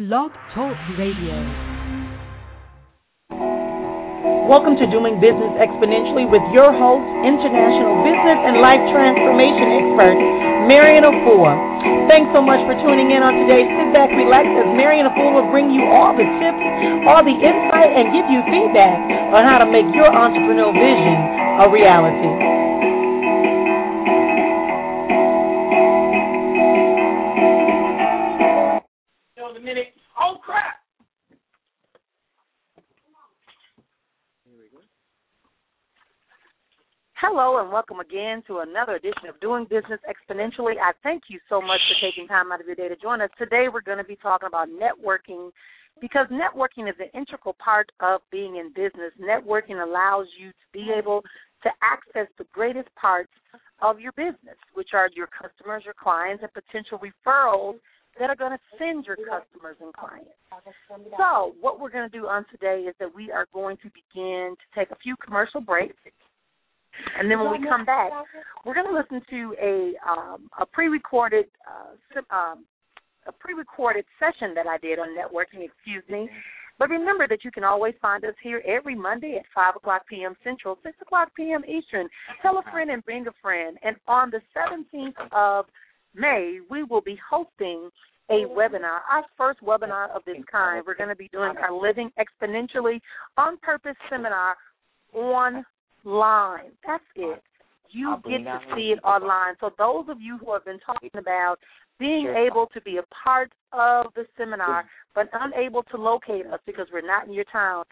Blog Talk Radio. Welcome to Doing Business Exponentially with your host, international business and life transformation expert, Marrian Efua. Thanks so much for tuning in on today's Sit Back Relax as Marrian Efua will bring you all the tips, all the insight, and give you feedback on how to make your entrepreneurial vision a reality. Hello and welcome again to another edition of Doing Business Exponentially. I thank you so much for taking time out of your day to join us. Today we're going to be talking about networking because networking is an integral part of being in business. Networking allows you to be able to access the greatest parts of your business, which are your customers, your clients, and potential referrals that are going to send your customers and clients. So, what we're going to do on today is that we are going to begin to take a few commercial breaks and then when we come back, we're going to listen to a um, a pre-recorded uh, um, a pre-recorded session that I did on networking. Excuse me. But remember that you can always find us here every Monday at 5 o'clock p.m. Central, 6 o'clock p.m. Eastern. Tell a friend and bring a friend. And on the 17th of May, we will be hosting a webinar, our first webinar of this kind. We're going to be doing our Living Exponentially on Purpose seminar on line. That's it. You get to see it online. So those of you who have been talking about being able to be a part of the seminar but unable to locate us because we're not in your town,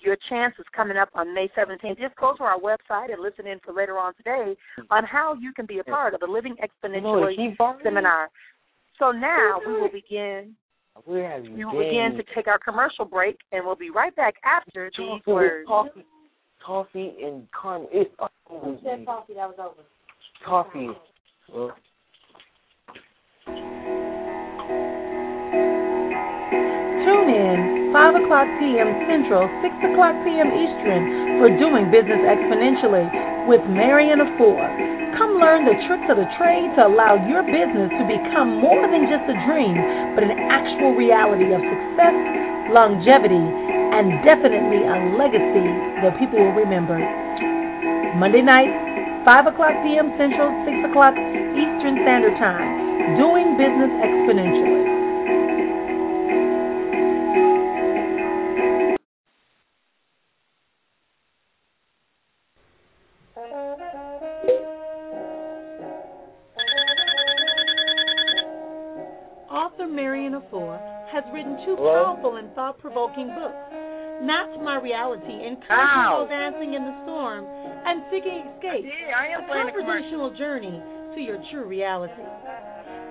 your chance is coming up on May 17th. Just go to our website and listen in for later on today on how you can be a part of the Living Exponentially seminar. So now we will begin. We will begin to take our commercial break, and we'll be right back after these words coffee and caramel. It's Who said coffee? That was over. Coffee. Well, Tune in 5 o'clock p.m. Central, 6 o'clock p.m. Eastern for Doing Business Exponentially with Marrian Efua. Come learn the tricks of the trade to allow your business to become more than just a dream, but an actual reality of success, longevity, and definitely a legacy that people will remember. Monday night, 5 o'clock p.m. Central, 6 o'clock Eastern Standard Time. Doing business exponentially. Powerful and thought provoking books. Not My Reality, Ow. Encouraging Dancing in the Storm, and Seeking Escape, Yeah, I am a playing the commercial. conversational journey to your true reality.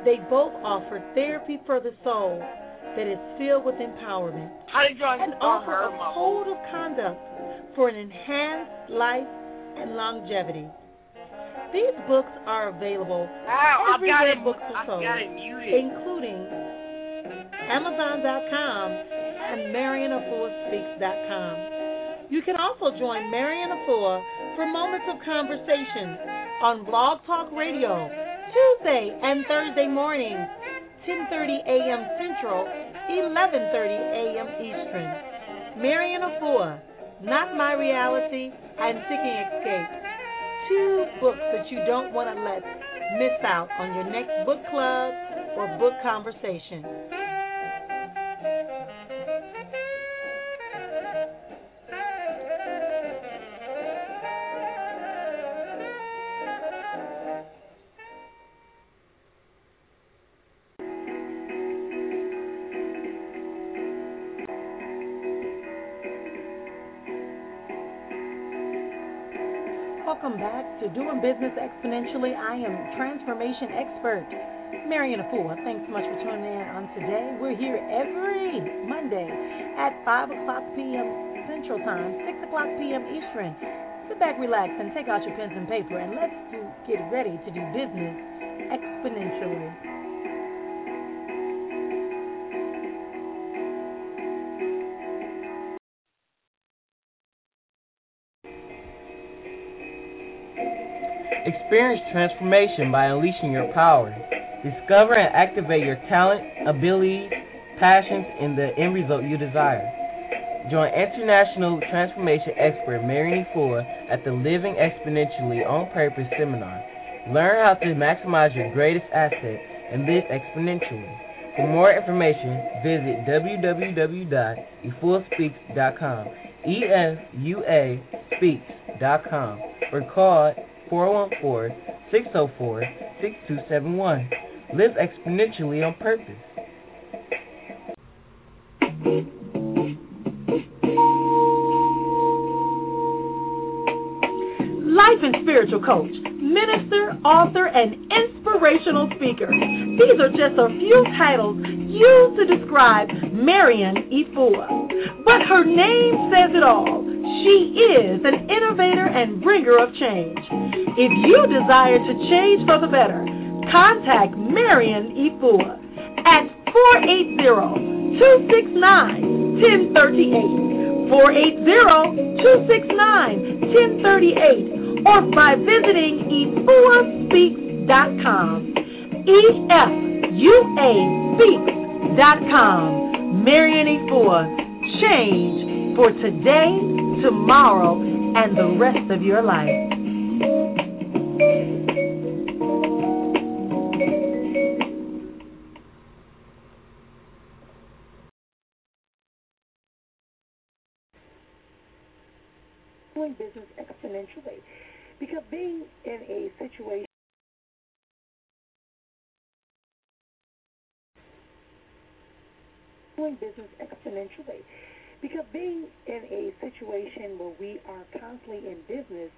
They both offer therapy for the soul that is filled with empowerment How did you and offer a code of conduct for an enhanced life and longevity. These books are available Ow, I've got everywhere books are sold, got it muted. including Amazon.com and MarrianEfuaSpeaks.com. You can also join Marrian Efua for Moments of Conversation on Blog Talk Radio Tuesday and Thursday mornings, 10:30 a.m. Central, 11:30 a.m. Eastern. Marrian Efua, Not My Reality, and Seeking Escape. Two books that you don't want to let miss out on your next book club or book conversation. Welcome back to Doing Business Exponentially. I am transformation expert Marrian Efua. Thanks so much for tuning in on today. We're here every Monday at 5 o'clock p.m. Central Time, 6 o'clock p.m. Eastern. Sit back, relax, and take out your pens and paper, and let's get ready to do business exponentially. Experience transformation by unleashing your power. Discover and activate your talent, abilities, passions, and the end result you desire. Join international transformation expert Marrian Efua at the Living Exponentially on Purpose seminar. Learn how to maximize your greatest asset and live exponentially. For more information, visit www.efuaspeaks.com, E-F-U-A speaks.com, or call 414-604-6271. Live exponentially on purpose. Life and spiritual coach, minister, author, and inspirational speaker. These are just a few titles used to describe Marrian Efua. But her name says it all. She is an innovator and bringer of change. If you desire to change for the better, contact Marrian Efua at 480-269-1038, 480-269-1038, or by visiting efuaspeaks.com. E-F-U-A speaks.com. Marrian Efua, change for today, tomorrow, and the rest of your life. Business exponentially. Because being in a situation doing business exponentially. Because being in a situation where we are constantly in business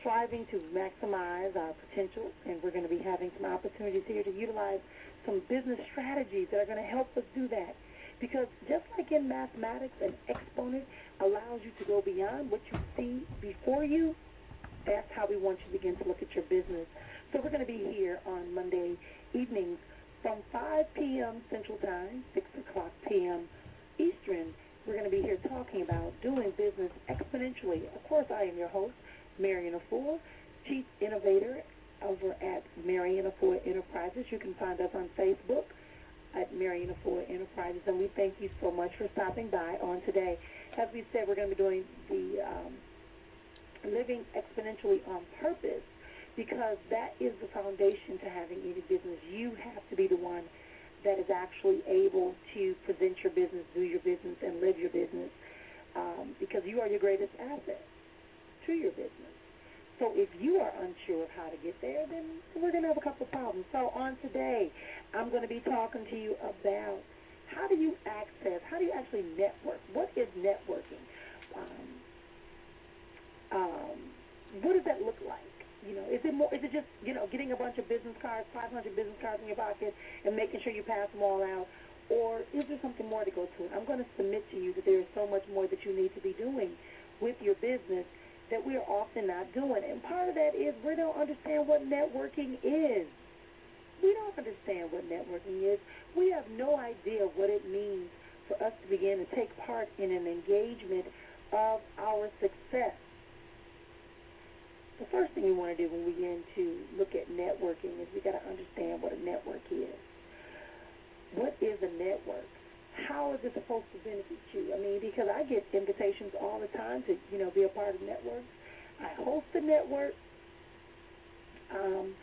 striving to maximize our potential, and we're going to be having some opportunities here to utilize some business strategies that are going to help us do that. Because just like in mathematics, an exponent allows you to go beyond what you see before you. That's how we want you to begin to look at your business. So we're going to be here on Monday evenings from 5 p.m. Central Time, 6 o'clock p.m. Eastern. We're going to be here talking about doing business exponentially. Of course, I am your host, Marrian Efua, Chief Innovator over at Marrian Efua Enterprises. You can find us on Facebook Enterprises, and we thank you so much for stopping by on today. As we said, we're going to be doing the um, living exponentially on purpose because that is the foundation to having any business. You have to be the one that is actually able to present your business, do your business, and live your business um, because you are your greatest asset to your business. So if you are unsure of how to get there, then we're going to have a couple of problems. So on today, I'm going to be talking to you about access, how do you actually network? What is networking? Um, um, what does that look like? You know, is it more? Is it just you know getting a bunch of business cards, 500 business cards in your pocket, and making sure you pass them all out, or is there something more to go to? I'm going to submit to you that there is so much more that you need to be doing with your business that we are often not doing, and part of that is we don't understand what networking is. We don't understand what networking is. We have no idea what it means for us to begin to take part in an engagement of our success the first thing we want to do when we begin to look at networking is we got to understand what a network is. What is a network? How is it supposed to benefit you? I mean, because I get invitations all the time to, you know, be a part of networks. I host a network. Um,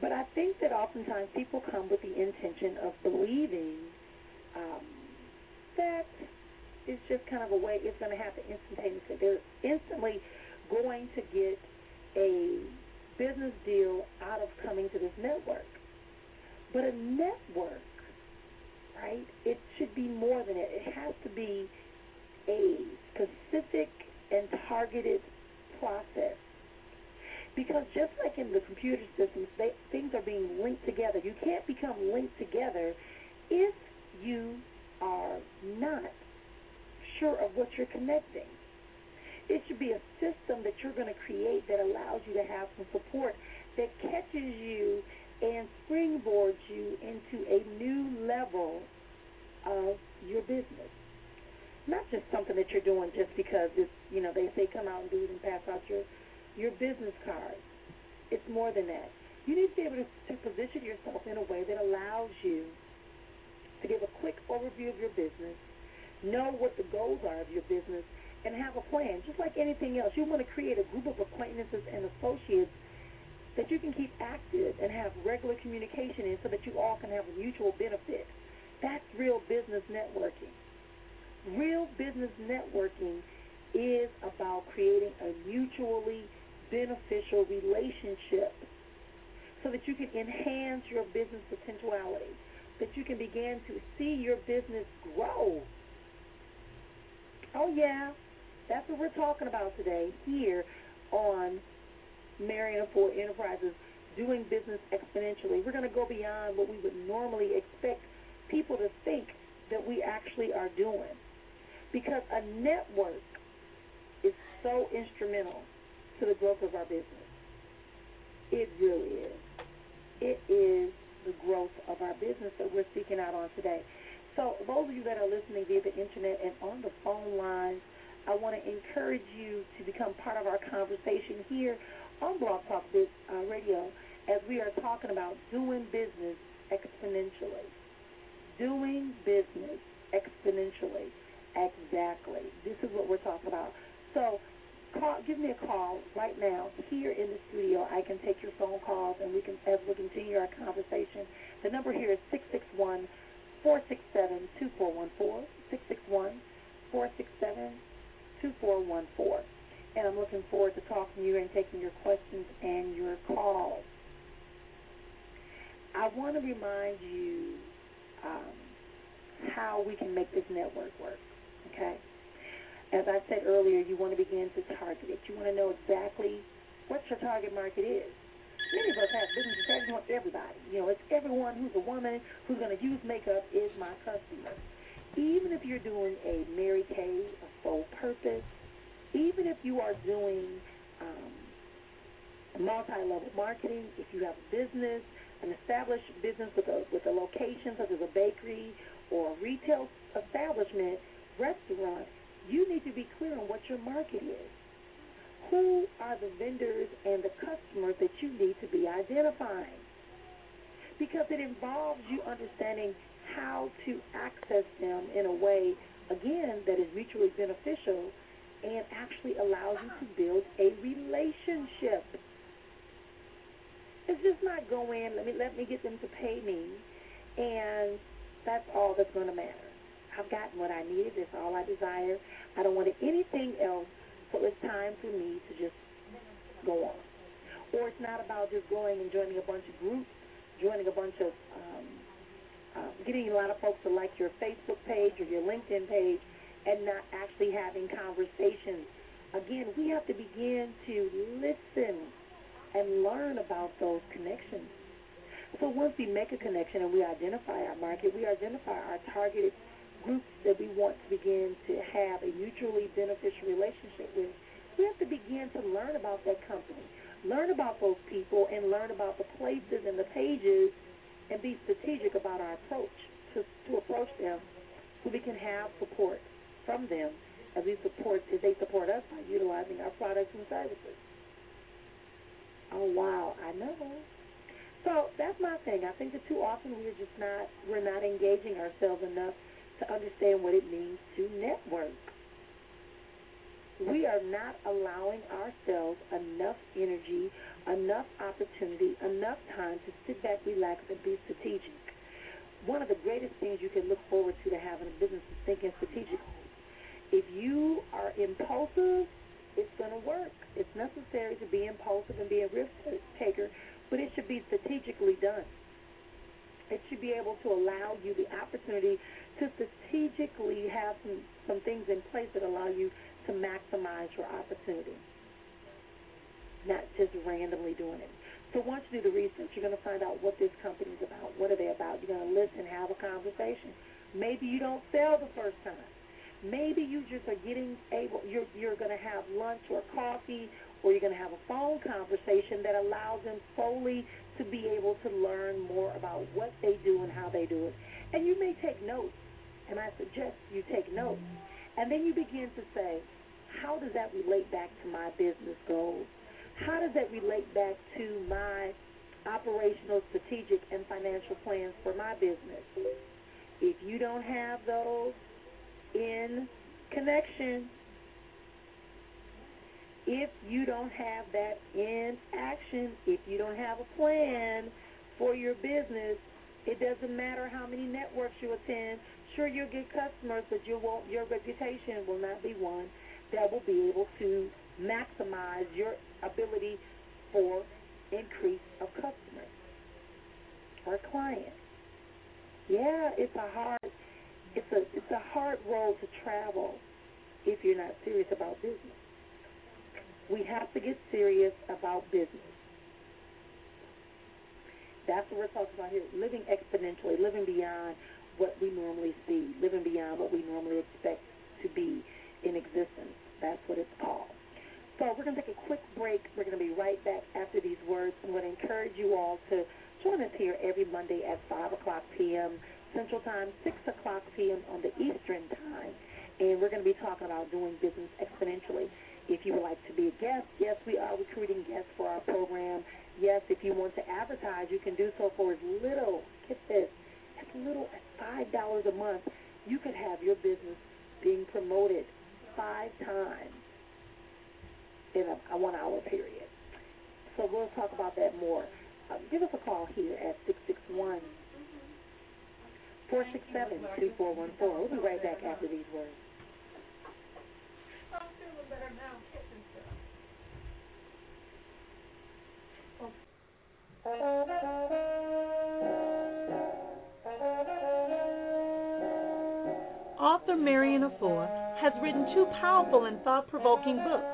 but I think that oftentimes people come with the intention of believing um, that it's just kind of a way it's going to happen instantaneously. They're instantly going to get a business deal out of coming to this network. But a network, right, it should be more than it. It has to be a specific and targeted process. Because just like in the computer systems, they, things are being linked together. You can't become linked together if you are not sure of what you're connecting. It should be a system that you're going to create that allows you to have some support that catches you and springboards you into a new level of your business. Not just something that you're doing just because it's, you know, they say come out and do it and pass out your your business cards. It's more than that. You need to be able to, to position yourself in a way that allows you to give a quick overview of your business, know what the goals are of your business, and have a plan. Just like anything else, you want to create a group of acquaintances and associates that you can keep active and have regular communication in so that you all can have a mutual benefit. That's real business networking. Real business networking is about creating a mutually beneficial relationship so that you can enhance your business potentiality, that you can begin to see your business grow. Oh, yeah, that's what we're talking about today here on Marrian Efua Enterprises doing business exponentially. We're going to go beyond what we would normally expect people to think that we actually are doing. Because a network is so instrumental to the growth of our business. It really is. It is the growth of our business that we're seeking out on today. So, those of you that are listening via the internet and on the phone lines, I want to encourage you to become part of our conversation here on Blog Talk Biz, uh, Radio as we are talking about doing business exponentially. Doing business exponentially. Exactly. This is what we're talking about. Call, give me a call right now here in the studio. I can take your phone calls and we can as we continue our conversation. The number here is six six one four six seven two four one four six six one four six seven two four one four. And I'm looking forward to talking to you and taking your questions and your calls. I want to remind you um, how we can make this network work. Okay as I said earlier, you want to begin to target it. You want to know exactly what your target market is. Many of us have business that want everybody. You know, it's everyone who's a woman who's going to use makeup is my customer. Even if you're doing a Mary Kay, a Soul Purpose, even if you are doing um, multi-level marketing, if you have a business, an established business with a with a location such as a bakery or a retail establishment, restaurant, you need to be clear on what your market is. Who are the vendors and the customers that you need to be identifying? Because it involves you understanding how to access them in a way, again, that is mutually beneficial and actually allows you to build a relationship. It's just not go in, let me let me get them to pay me and that's all that's gonna matter. I've gotten what I needed. That's all I desire. I don't want anything else. So it's time for me to just go on. Or it's not about just going and joining a bunch of groups, joining a bunch of, um, uh, getting a lot of folks to like your Facebook page or your LinkedIn page and not actually having conversations. Again, we have to begin to listen and learn about those connections. So once we make a connection and we identify our market, we identify our targeted groups that we want to begin to have a mutually beneficial relationship with, we have to begin to learn about that company, learn about those people, and learn about the places and the pages, and be strategic about our approach to, to approach them, so we can have support from them as we support as they support us by utilizing our products and services. Oh wow, I know. So that's my thing. I think that too often we're just not we're not engaging ourselves enough to understand what it means to network. We are not allowing ourselves enough energy, enough opportunity, enough time to sit back, relax, and be strategic. One of the greatest things you can look forward to to having a business is thinking strategically. If you are impulsive, it's going to work. It's necessary to be impulsive and be a risk taker, but it should be strategically done. It should be able to allow you the opportunity to strategically have some, some things in place that allow you to maximize your opportunity, not just randomly doing it. So once you do the research, you're going to find out what this company is about. What are they about? You're going to listen, have a conversation. Maybe you don't sell the first time. Maybe you just are getting able. You're you're going to have lunch or coffee, or you're going to have a phone conversation that allows them solely to be able to learn more about what they do and how they do it. And you may take notes, and I suggest you take notes. And then you begin to say, how does that relate back to my business goals? How does that relate back to my operational, strategic, and financial plans for my business? If you don't have those in connection, if you don't have that in action, if you don't have a plan for your business, it doesn't matter how many networks you attend. Sure, you'll get customers, but you won't. Your reputation will not be one that will be able to maximize your ability for increase of customers or clients. Yeah, it's a hard it's a it's a hard road to travel if you're not serious about business. We have to get serious about business. That's what we're talking about here. Living exponentially, living beyond what we normally see, living beyond what we normally expect to be in existence. That's what it's called. So we're going to take a quick break. We're going to be right back after these words. I'm going to encourage you all to join us here every Monday at 5 o'clock p.m. Central Time, 6 o'clock p.m. on the Eastern Time. And we're going to be talking about doing business exponentially. If you would like to be a guest, yes, we are recruiting guests for our program. Yes, if you want to advertise, you can do so for as little, get this, as little as $5 a month. You could have your business being promoted five times in a, a one hour period. So we'll talk about that more. Uh, give us a call here at 661 467 2414. We'll be right back after these words. Feeling better now. Stuff. Author Marrian Efua has written two powerful and thought provoking books.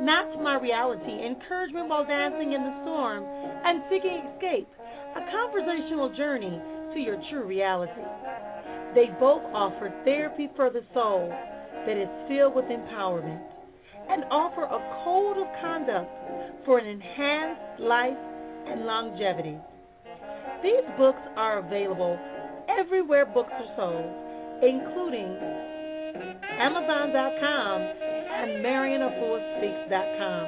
Not My Reality, Encouragement While Dancing in the Storm, and Seeking Escape, a conversational journey to your true reality. They both offer therapy for the soul that is filled with empowerment and offer a code of conduct for an enhanced life and longevity. These books are available everywhere books are sold, including Amazon.com and MarrianEfuaSpeaks.com.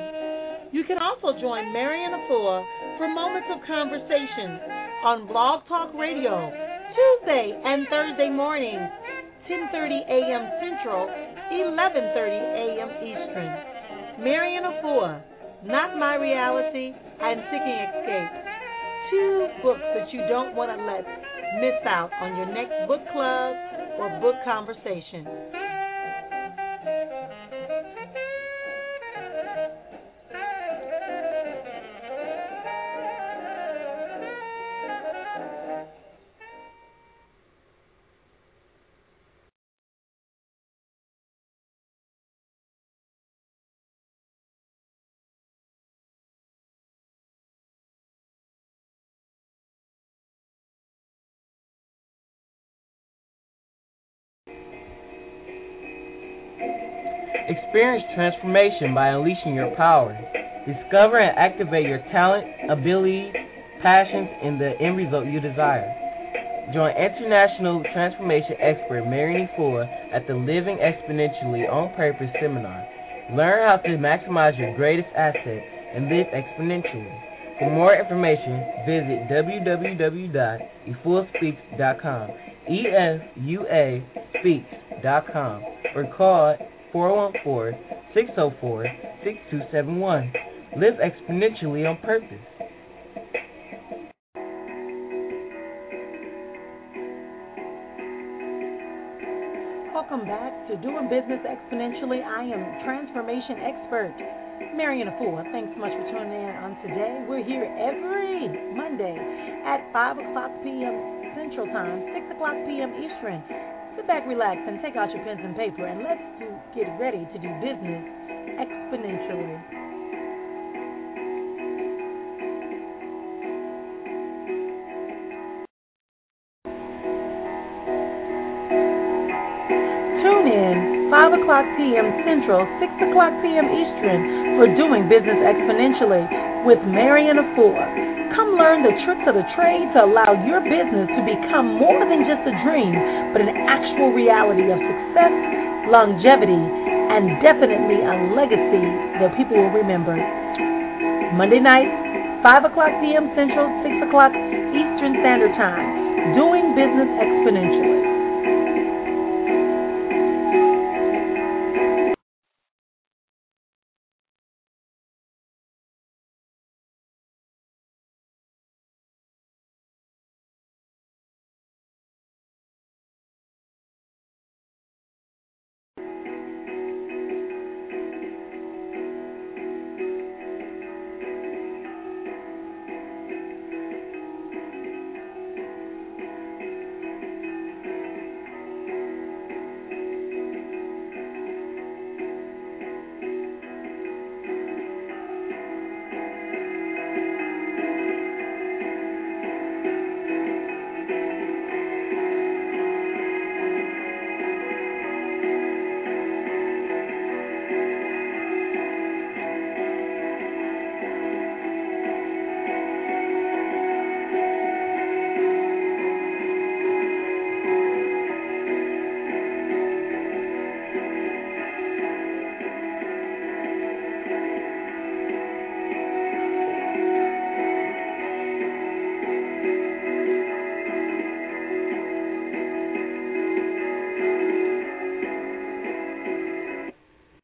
You can also join Marrian Efua for moments of conversation on Blog Talk Radio Tuesday and Thursday mornings, 10:30 a.m. Central, 11:30 a.m. Eastern. Marrian Efua, Not My Reality, and Seeking Escape. Two books that you don't want to let miss out on your next book club or book conversation. Experience transformation by unleashing your power. Discover and activate your talent, abilities, passions, and the end result you desire. Join international transformation expert Marrian Efua at the Living Exponentially on Purpose seminar. Learn how to maximize your greatest asset and live exponentially. For more information, visit www.efuaspeaks.com, E-F-U-A speaks.com, or call 414-604-6271. Live exponentially on purpose. Welcome back to Doing Business Exponentially. I am transformation expert Marrian Efua. Thanks so much for tuning in on today. We're here every Monday at 5 o'clock p.m. Central Time, 6 o'clock p.m. Eastern. Sit back, relax, and take out your pens and paper, and let's do, get ready to do business exponentially. Tune in 5 o'clock p.m. Central, 6 o'clock p.m. Eastern for Doing Business Exponentially with Marrian Efua. Come learn the tricks of the trade to allow your business to become more than just a dream, but an actual reality of success, longevity, and definitely a legacy that people will remember. Monday night, 5 o'clock p.m. Central, 6 o'clock Eastern Standard Time. Doing Business Exponentially.